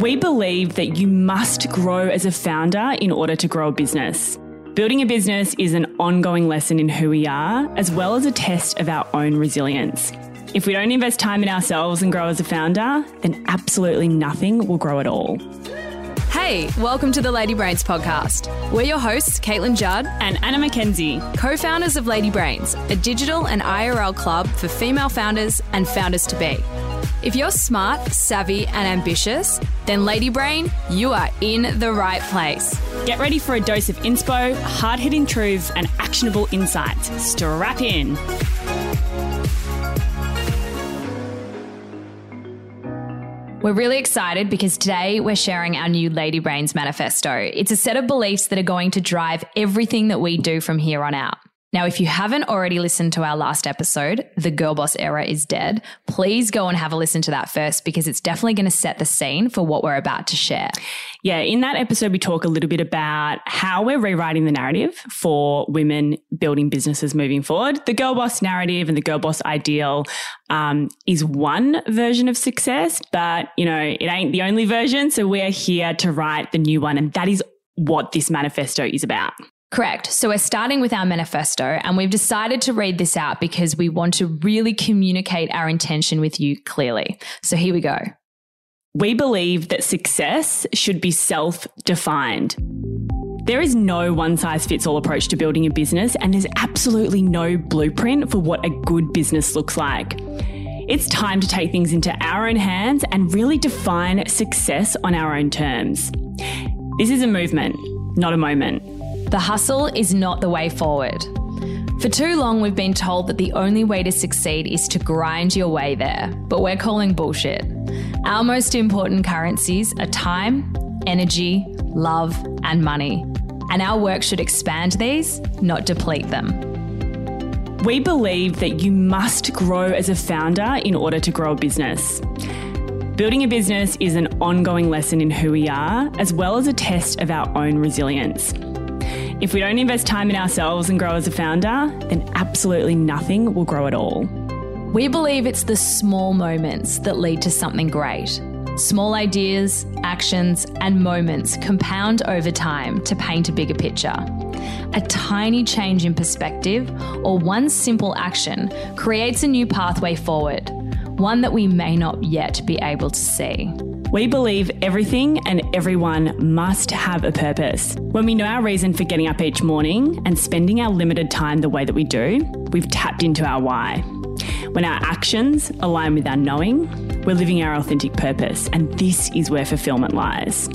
We believe that you must grow as a founder in order to grow a business. Building a business is an ongoing lesson in who we are, as well as a test of our own resilience. If we don't invest time in ourselves and grow as a founder, then absolutely nothing will grow at all. Hey, welcome to the Lady Brains podcast. We're your hosts, Caitlin Judd And Anna McKenzie, co founders of Lady Brains, a digital and IRL club for female founders and founders to be. If you're smart, savvy, and ambitious, then Lady Brain, you are in the right place. get ready for a dose of inspo, hard hitting truths, and actionable insights. Strap in. We're really excited because today we're sharing our new Lady Brains manifesto. It's a set of beliefs that are going to drive everything that we do from here on out. Now, if you haven't already listened to our last episode, The Girl Boss Era is Dead, please go and have a listen to that first because it's definitely going to set the scene for what we're about to share. Yeah, in that episode, we talk a little bit about how we're rewriting the narrative for women building businesses moving forward. The girl boss narrative and the girl boss ideal um, is one version of success, but you know, it ain't the only version. So we're here to write the new one, and that is what this manifesto is about. Correct. So we're starting with our manifesto and we've decided to read this out because we want to really communicate our intention with you clearly. So here we go. We believe that success should be self defined. There is no one size fits all approach to building a business, and there's absolutely no blueprint for what a good business looks like. It's time to take things into our own hands and really define success on our own terms. This is a movement, not a moment. The hustle is not the way forward. For too long, we've been told that the only way to succeed is to grind your way there, but we're calling bullshit. Our most important currencies are time, energy, love, and money. And our work should expand these, not deplete them. We believe that you must grow as a founder in order to grow a business. Building a business is an ongoing lesson in who we are, as well as a test of our own resilience. If we don't invest time in ourselves and grow as a founder, then absolutely nothing will grow at all. We believe it's the small moments that lead to something great. Small ideas, actions, and moments compound over time to paint a bigger picture. A tiny change in perspective or one simple action creates a new pathway forward, one that we may not yet be able to see. We believe everything and everyone must have a purpose. When we know our reason for getting up each morning and spending our limited time the way that we do, we've tapped into our why. When our actions align with our knowing, we're living our authentic purpose, and this is where fulfillment lies.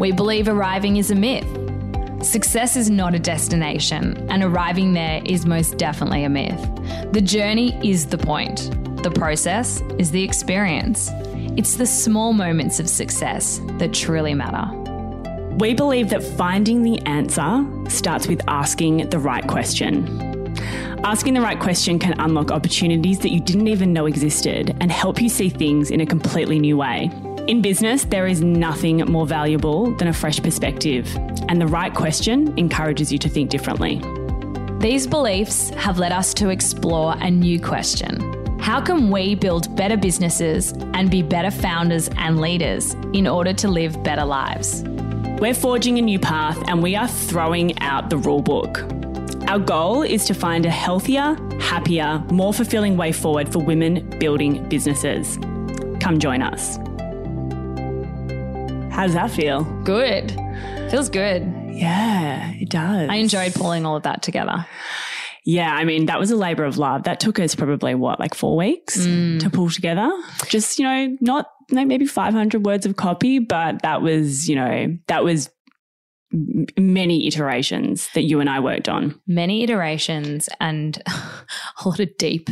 We believe arriving is a myth. Success is not a destination, and arriving there is most definitely a myth. The journey is the point, the process is the experience. It's the small moments of success that truly matter. We believe that finding the answer starts with asking the right question. Asking the right question can unlock opportunities that you didn't even know existed and help you see things in a completely new way. In business, there is nothing more valuable than a fresh perspective, and the right question encourages you to think differently. These beliefs have led us to explore a new question How can we build better businesses and be better founders and leaders in order to live better lives? We're forging a new path and we are throwing out the rule book. Our goal is to find a healthier, happier, more fulfilling way forward for women building businesses. Come join us. How does that feel? Good. Feels good. Yeah, it does. I enjoyed pulling all of that together. Yeah, I mean, that was a labor of love. That took us probably what, like four weeks mm. to pull together. Just, you know, not like maybe 500 words of copy, but that was, you know, that was many iterations that you and I worked on. Many iterations and a lot of deep,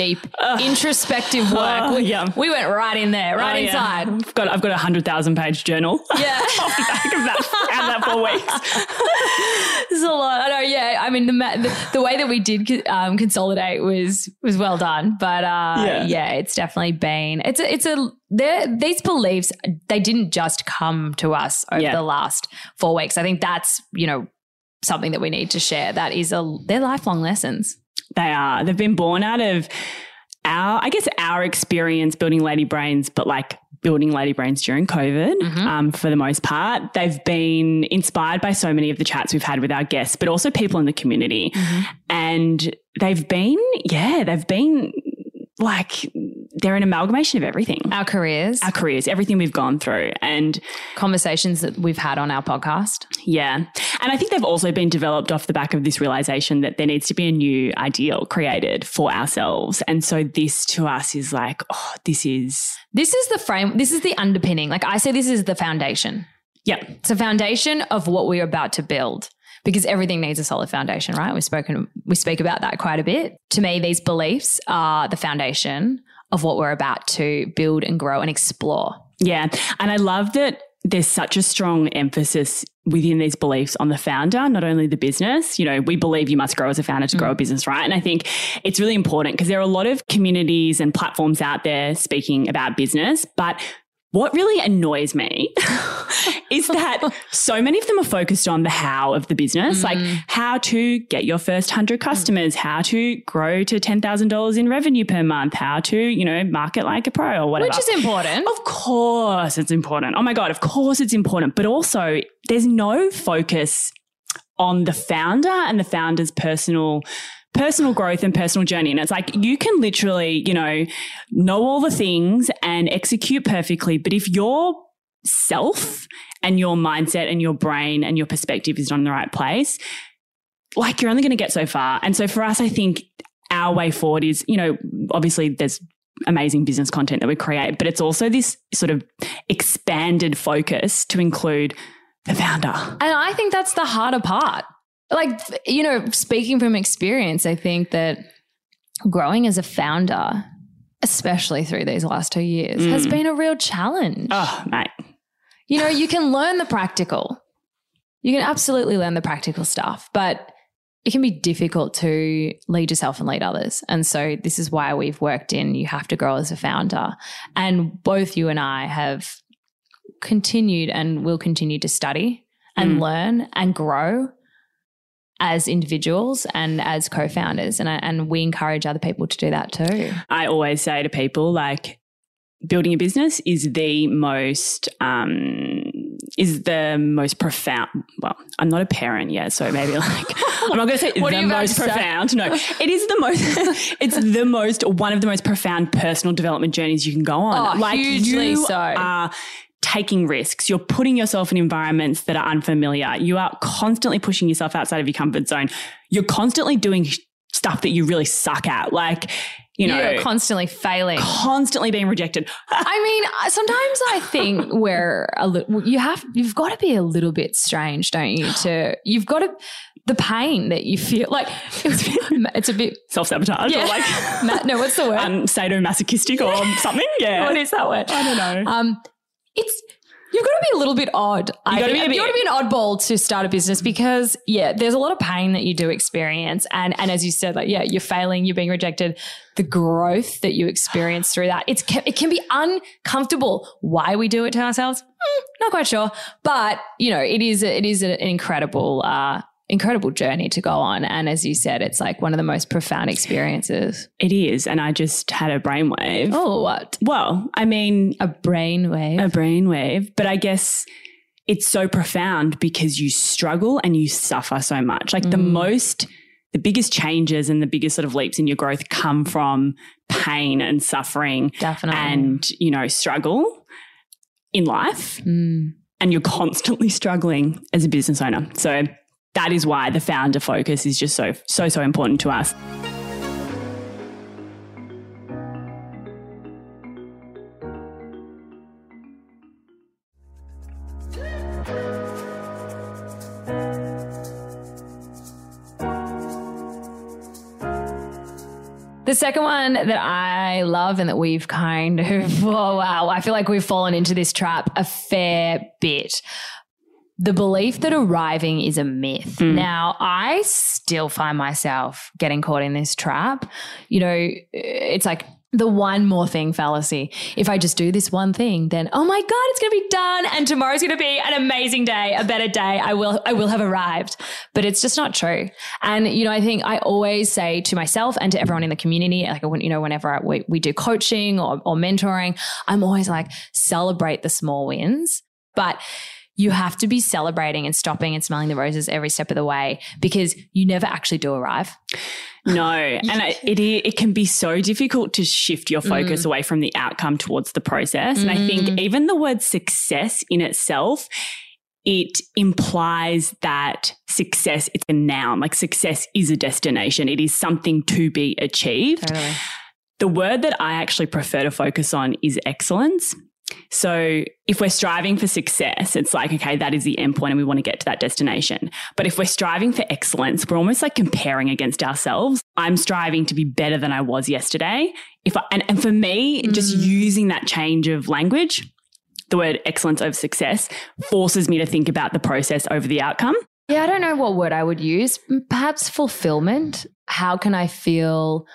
deep introspective work. Oh, we, yeah. we went right in there, right Oh, yeah. inside. I've got, I've got a hundred thousand page journal. Yeah. Off the back of that, out that four weeks. This is a lot. I know. Yeah. I mean, the the, the way that we did um, consolidate was was well done. But uh, Yeah. yeah. it's definitely been. It's a. It's a. These beliefs they didn't just come to us over Yeah. the last four weeks. I think that's you know something that we need to share. That is a. They're lifelong lessons. They are. They've been born out of our, I guess, our experience building Lady Brains, but like building Lady Brains during COVID mm-hmm. um, for the most part. They've been inspired by so many of the chats we've had with our guests, but also people in the community. Mm-hmm. And they've been, yeah, they've been like they're an amalgamation of everything. Our careers. Our careers, everything we've gone through and conversations that we've had on our podcast. Yeah. And I think they've also been developed off the back of this realization that there needs to be a new ideal created for ourselves. And so this to us is like, oh, this is This is the frame, this is the underpinning. Like I say this is the foundation. Yeah. It's a foundation of what we're about to build because everything needs a solid foundation, right? We've spoken, we speak about that quite a bit. To me, these beliefs are the foundation of what we're about to build and grow and explore. Yeah. And I love that there's such a strong emphasis within these beliefs on the founder, not only the business. You know, we believe you must grow as a founder to grow a mm. business, right? And I think it's really important because there are a lot of communities and platforms out there speaking about business, but what really annoys me is that so many of them are focused on the how of the business, mm. like how to get your first 100 customers, how to grow to $10,000 in revenue per month, how to, you know, market like a pro or whatever. Which is important. Of course it's important. Oh my God, of course it's important. But also, there's no focus on the founder and the founder's personal personal growth and personal journey. And it's like you can literally, you know, know all the things and execute perfectly. But if your self and your mindset and your brain and your perspective is not in the right place, like you're only going to get so far. And so for us, I think our way forward is, you know, obviously there's amazing business content that we create, but it's also this sort of expanded focus to include the founder. And I think that's the harder part like you know speaking from experience i think that growing as a founder especially through these last two years mm. has been a real challenge. Oh mate. You know you can learn the practical. You can absolutely learn the practical stuff but it can be difficult to lead yourself and lead others. And so this is why we've worked in you have to grow as a founder. And both you and i have continued and will continue to study and mm. learn and grow as individuals and as co-founders and and we encourage other people to do that too. I always say to people like building a business is the most um, is the most profound. Well, I'm not a parent yet, so maybe like I'm not going to say the most profound. Say? No, it is the most. it's the most one of the most profound personal development journeys you can go on. Oh, like hugely you so. are taking risks. You're putting yourself in environments that are unfamiliar. You are constantly pushing yourself outside of your comfort zone. You're constantly doing stuff that you really suck at. Like, you know, You're constantly failing, constantly being rejected. I mean, sometimes I think we're a little, you have, you've got to be a little bit strange, don't you? To, you've got to, the pain that you feel like it's a bit, it's a bit self sabotage yeah. or like, no, what's the word? Um, sadomasochistic or something. Yeah. what is that word? I don't know. Um, it's You've got to be a little bit odd. You got to be, bit, you got to be an oddball to start a business because yeah, there's a lot of pain that you do experience, and and as you said, like yeah, you're failing, you're being rejected. The growth that you experience through that, it's it can be uncomfortable. Why we do it to ourselves, mm, not quite sure, but you know, it is it is an incredible uh, incredible journey to go on. And as you said, it's like one of the most profound experiences. It is. And I just had a brainwave. Oh, what? Well, I mean, a brainwave. A brainwave. But I guess it's so profound because you struggle and you suffer so much. Like mm. the most, the biggest changes and the biggest sort of leaps in your growth come from pain and suffering. Definitely. And, you know, struggle in life. Mm. And you're constantly struggling as a business owner. So, that is why the founder focus is just so, so, so important to us. The second one that I love and that we've kind of, oh wow, I feel like we've fallen into this trap a fair bit the belief that arriving is a myth. Mm. Now, I still find myself getting caught in this trap. You know, it's like the one more thing fallacy. If I just do this one thing, then oh my god, it's going to be done and tomorrow's going to be an amazing day, a better day. I will I will have arrived. But it's just not true. And you know, I think I always say to myself and to everyone in the community, like you know, whenever we, we do coaching or, or mentoring, I'm always like celebrate the small wins. But you have to be celebrating and stopping and smelling the roses every step of the way because you never actually do arrive. No, and it, it can be so difficult to shift your focus mm. away from the outcome towards the process. Mm. And I think mm. even the word success in itself it implies that success it's a noun like success is a destination it is something to be achieved totally. the word that i actually prefer to focus on is excellence so if we're striving for success, it's like, okay, that is the endpoint and we want to get to that destination. But if we're striving for excellence, we're almost like comparing against ourselves. I'm striving to be better than I was yesterday. If I, and, and for me, mm. just using that change of language, the word excellence over success forces me to think about the process over the outcome. Yeah, I don't know what word I would use. Perhaps fulfillment. How can I feel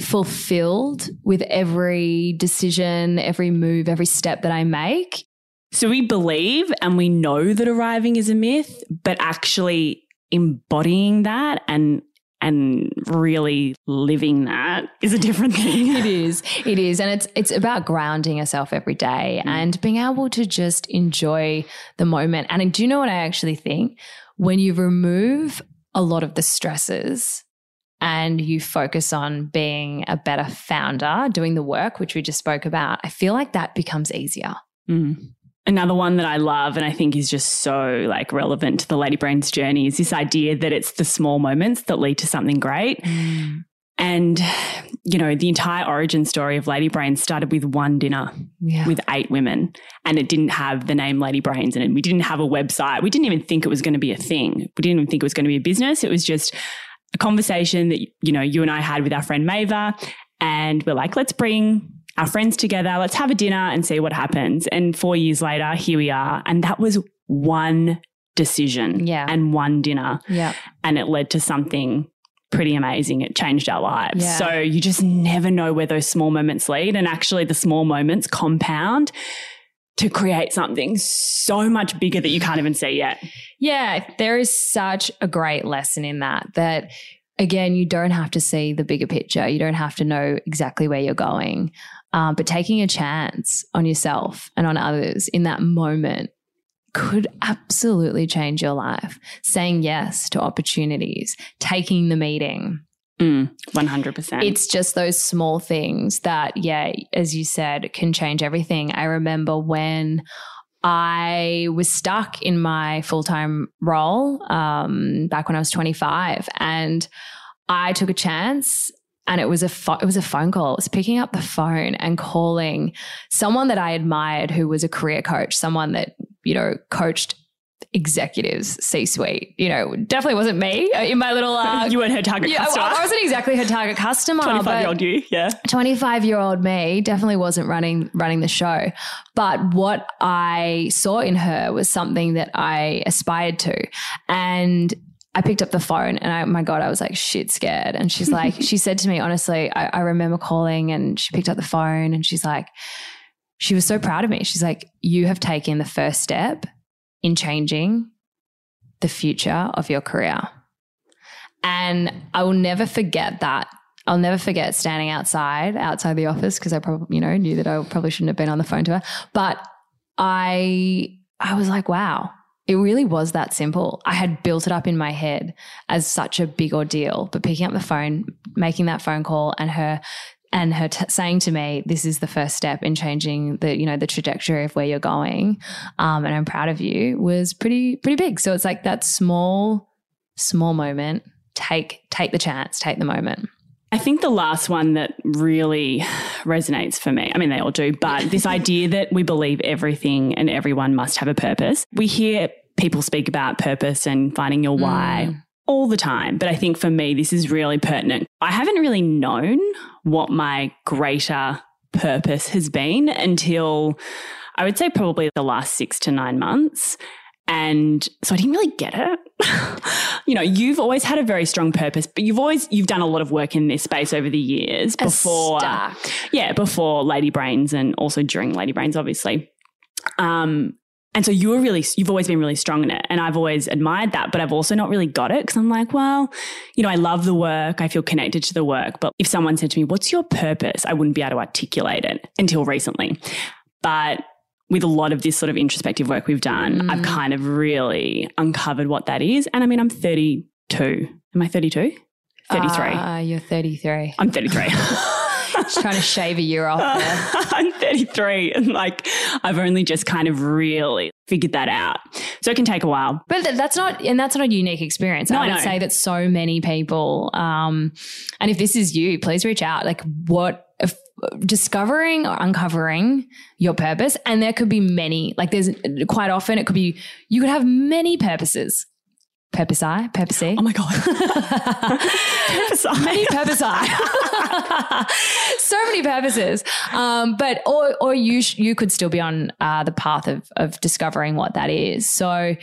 fulfilled with every decision, every move, every step that I make. So we believe and we know that arriving is a myth, but actually embodying that and and really living that is a different thing. it is. It is. And it's it's about grounding yourself every day mm. and being able to just enjoy the moment. And do you know what I actually think? When you remove a lot of the stresses and you focus on being a better founder, doing the work, which we just spoke about, I feel like that becomes easier. Mm. Another one that I love and I think is just so like relevant to the Lady Brains journey is this idea that it's the small moments that lead to something great. Mm. And, you know, the entire origin story of Lady Brains started with one dinner yeah. with eight women. And it didn't have the name Lady Brains in it. We didn't have a website. We didn't even think it was going to be a thing. We didn't even think it was going to be a business. It was just a conversation that, you know, you and I had with our friend Mava. And we're like, let's bring our friends together. Let's have a dinner and see what happens. And four years later, here we are. And that was one decision yeah. and one dinner. Yeah. And it led to something pretty amazing. It changed our lives. Yeah. So you just never know where those small moments lead. And actually, the small moments compound to create something so much bigger that you can't even see yet. Yeah, there is such a great lesson in that, that again, you don't have to see the bigger picture. You don't have to know exactly where you're going. Um, but taking a chance on yourself and on others in that moment could absolutely change your life. Saying yes to opportunities, taking the meeting, Mm, 100%. It's just those small things that, yeah, as you said, can change everything. I remember when I was stuck in my full time role um, back when I was 25, and I took a chance. And it was a fo- it was a phone call. It was picking up the phone and calling someone that I admired, who was a career coach, someone that you know coached executives, C suite. You know, definitely wasn't me uh, in my little. Uh, you weren't her target yeah, customer. I wasn't exactly her target customer. Twenty five year old you, yeah. Twenty five year old me definitely wasn't running running the show, but what I saw in her was something that I aspired to, and. I picked up the phone and I, my God, I was like shit scared. And she's like, she said to me, honestly, I, I remember calling and she picked up the phone and she's like, she was so proud of me. She's like, you have taken the first step in changing the future of your career. And I will never forget that. I'll never forget standing outside, outside the office, because I probably, you know, knew that I probably shouldn't have been on the phone to her. But I I was like, wow, it really was that simple. I had built it up in my head as such a big ordeal, but picking up the phone, making that phone call, and her and her t- saying to me, "This is the first step in changing the you know the trajectory of where you're going," um, and I'm proud of you was pretty pretty big. So it's like that small small moment. Take take the chance. Take the moment. I think the last one that really resonates for me, I mean, they all do, but this idea that we believe everything and everyone must have a purpose. We hear people speak about purpose and finding your why. Mm all the time. But I think for me, this is really pertinent. I haven't really known what my greater purpose has been until I would say probably the last six to nine months. And so I didn't really get it. you know, you've always had a very strong purpose, but you've always you've done a lot of work in this space over the years before Yeah, before Lady Brains and also during Lady Brains, obviously. Um, and so you were really, you've always been really strong in it. And I've always admired that, but I've also not really got it because I'm like, well, you know, I love the work. I feel connected to the work. But if someone said to me, what's your purpose? I wouldn't be able to articulate it until recently. But with a lot of this sort of introspective work we've done, mm. I've kind of really uncovered what that is. And I mean, I'm 32. Am I 32? 33. Uh, you're 33. I'm 33. just trying to shave a year off there. I'm 33 and like I've only just kind of really figured that out. So it can take a while. But that's not, and that's not a unique experience. No, I would no. say that so many people, um, and if this is you, please reach out. Like what, if, discovering or uncovering your purpose, and there could be many, like there's quite often it could be, you could have many purposes Purpose I, purpose Oh my God. purpose I. Many purpose I. so many purposes. Um, but, or, or you, sh- you could still be on uh, the path of, of discovering what that is. So,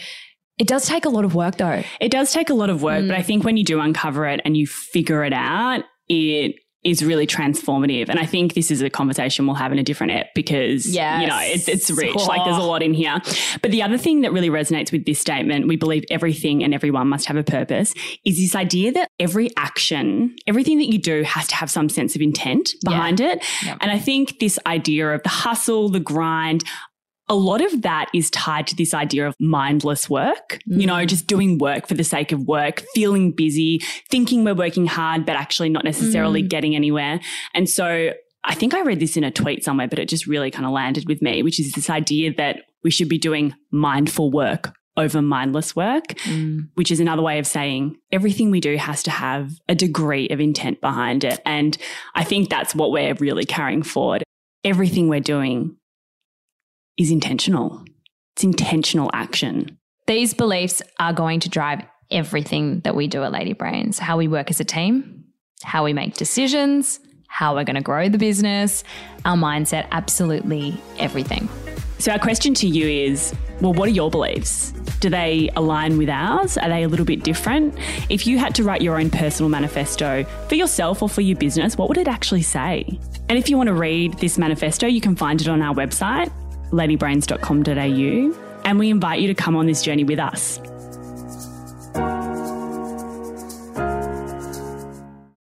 it does take a lot of work though. It does take a lot of work, mm. but I think when you do uncover it and you figure it out, it is really transformative. And I think this is a conversation we'll have in a different app because, yes. you know, it's, it's rich. Oh. Like there's a lot in here. But the other thing that really resonates with this statement, we believe everything and everyone must have a purpose, is this idea that every action, everything that you do has to have some sense of intent behind yeah. it. Yep. And I think this idea of the hustle, the grind, a lot of that is tied to this idea of mindless work, mm. you know, mm. just doing work for the sake of work, feeling busy, thinking we're working hard, but actually not necessarily mm. getting anywhere. And so I think I read this in a tweet somewhere, but it just really kind of landed with me, which is this idea that we should be doing mindful work over mindless work, mm. which is another way of saying everything we do has to have a degree of intent behind it. And I think that's what we're really carrying forward. Everything we're doing is intentional. It's intentional action. These beliefs are going to drive everything that we do at Lady Brains how we work as a team, how we make decisions, how we're going to grow the business, our mindset, absolutely everything. So, our question to you is well, what are your beliefs? Do they align with ours? Are they a little bit different? If you had to write your own personal manifesto for yourself or for your business, what would it actually say? And if you want to read this manifesto, you can find it on our website ladybrains.com.au, and we invite you to come on this journey with us.